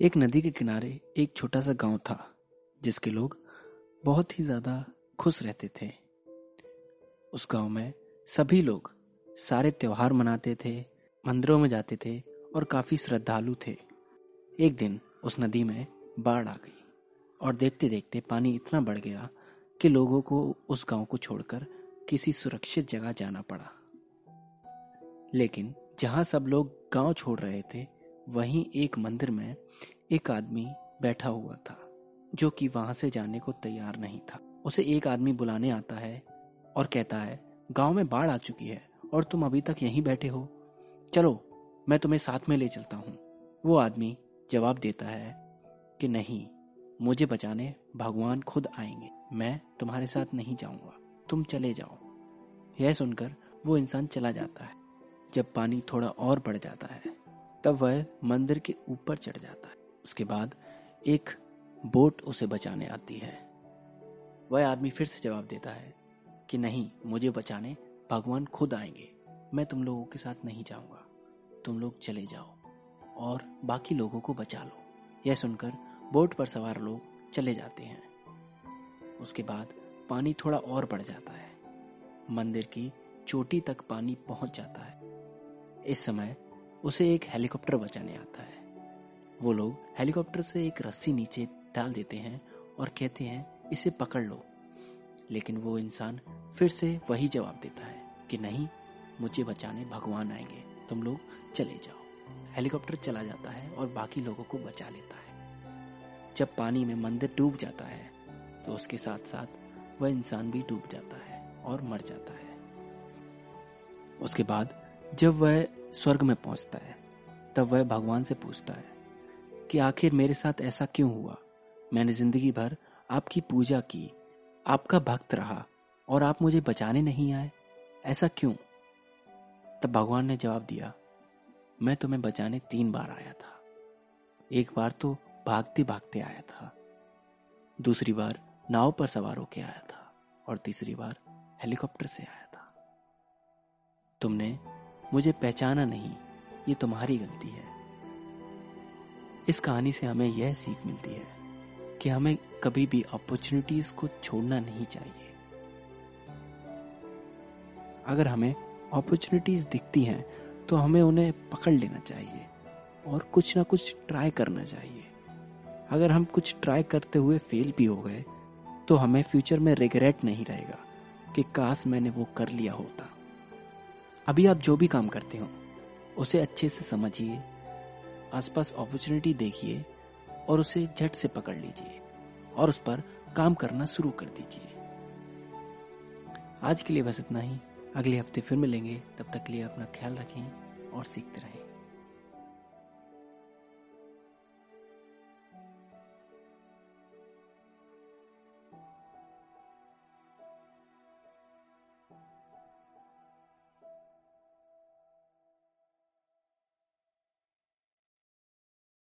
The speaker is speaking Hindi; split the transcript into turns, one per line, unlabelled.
एक नदी के किनारे एक छोटा सा गाँव था, जिसके लोग बहुत ही ज़्यादा खुश रहते थे। उस गाँव में सभी लोग सारे त्योहार मनाते थे, मंदिरों में जाते थे और काफ़ी श्रद्धालु थे। एक दिन उस नदी में बाढ़ आ गई और देखते देखते पानी इतना बढ़ गया कि लोगों को उस गाँव को छोड़कर किसी सुरक्षित जगह जाना पड़ा। लेकिन जहाँ सब लोग गाँव छोड़ रहे थे वहीं एक मंदिर में एक आदमी बैठा हुआ था, जो कि वहाँ से जाने को तैयार नहीं था। उसे एक आदमी बुलाने आता है और कहता है, गाँव में बाढ़ आ चुकी है और तुम अभी तक यहीं बैठे हो। चलो, मैं तुम्हें साथ में ले चलता हूँ। वो आदमी जवाब देता है कि, नहीं, मुझे बचाने भगवान खुद आएँगे। मैं तुम्हारे साथ नहीं जाऊँगा। तुम चले जाओ। यह सुनकर वो इंसान चला जाता है, जब पानी थोड़ा और बढ़ जाता है। तब वह मंदिर के ऊपर चढ़ जाता है। उसके बाद एक बोट उसे बचाने आती है। वह आदमी फिर से जवाब देता है कि नहीं, मुझे बचाने भगवान खुद आएँगे। मैं तुम लोगों के साथ नहीं जाऊँगा। तुम लोग चले जाओ और बाकी लोगों को बचा लो। यह सुनकर बोट पर सवार लोग चले जाते हैं। उसके बाद पानी थोड़ा और बढ़ जाता है। मंदिर की चोटी तक पानी पहुँच जाता है। इस समय उसे एक हेलीकॉप्टर बचाने आता है। वो लोग हेलीकॉप्टर से एक रस्सी नीचे डाल देते हैं और कहते हैं, इसे पकड़ लो। लेकिन वो इंसान फिर से वही जवाब देता है कि, नहीं, मुझे बचाने भगवान आएँगे। तुम लोग चले जाओ। हेलीकॉप्टर चला जाता है और बाकी लोगों को बचा लेता है। जब पानी में मंदिर डूब जाता है तो उसके साथ साथ वह इंसान भी डूब जाता है और मर जाता है। उसके बाद जब वह स्वर्ग में पहुँचता है, तब वह भगवान से पूछता है कि आखिर मेरे साथ ऐसा क्यों हुआ? मैंने ज़िंदगी भर आपकी पूजा की, आपका भक्त रहा और आप मुझे बचाने नहीं आए। ऐसा क्यों? तब भगवान ने जवाब दिया, मैं तुम्हें बचाने तीन बार आया था। एक बार तो भागते भागते आया था, दूसरी बार नाव पर सवार होकर आया था और तीसरी बार हेलीकॉप्टर से आया था। तुमने मुझे पहचाना नहीं, ये तुम्हारी गलती है। इस कहानी से हमें यह सीख मिलती है कि हमें कभी भी अपॉर्चुनिटीज़ को छोड़ना नहीं चाहिए। अगर हमें अपॉर्चुनिटीज़ दिखती हैं तो हमें उन्हें पकड़ लेना चाहिए और कुछ ना कुछ ट्राई करना चाहिए। अगर हम कुछ ट्राई करते हुए फेल भी हो गए तो हमें फ्यूचर में रिग्रेट नहीं रहेगा कि काश मैंने वो कर लिया होता। अभी आप जो भी काम करते हो, उसे अच्छे से समझिए, आसपास अपॉर्चुनिटी देखिए और उसे झट से पकड़ लीजिए और उस पर काम करना शुरू कर दीजिए। आज के लिए बस इतना ही। अगले हफ़्ते फिर मिलेंगे। तब तक के लिए अपना ख्याल रखें और सीखते रहें।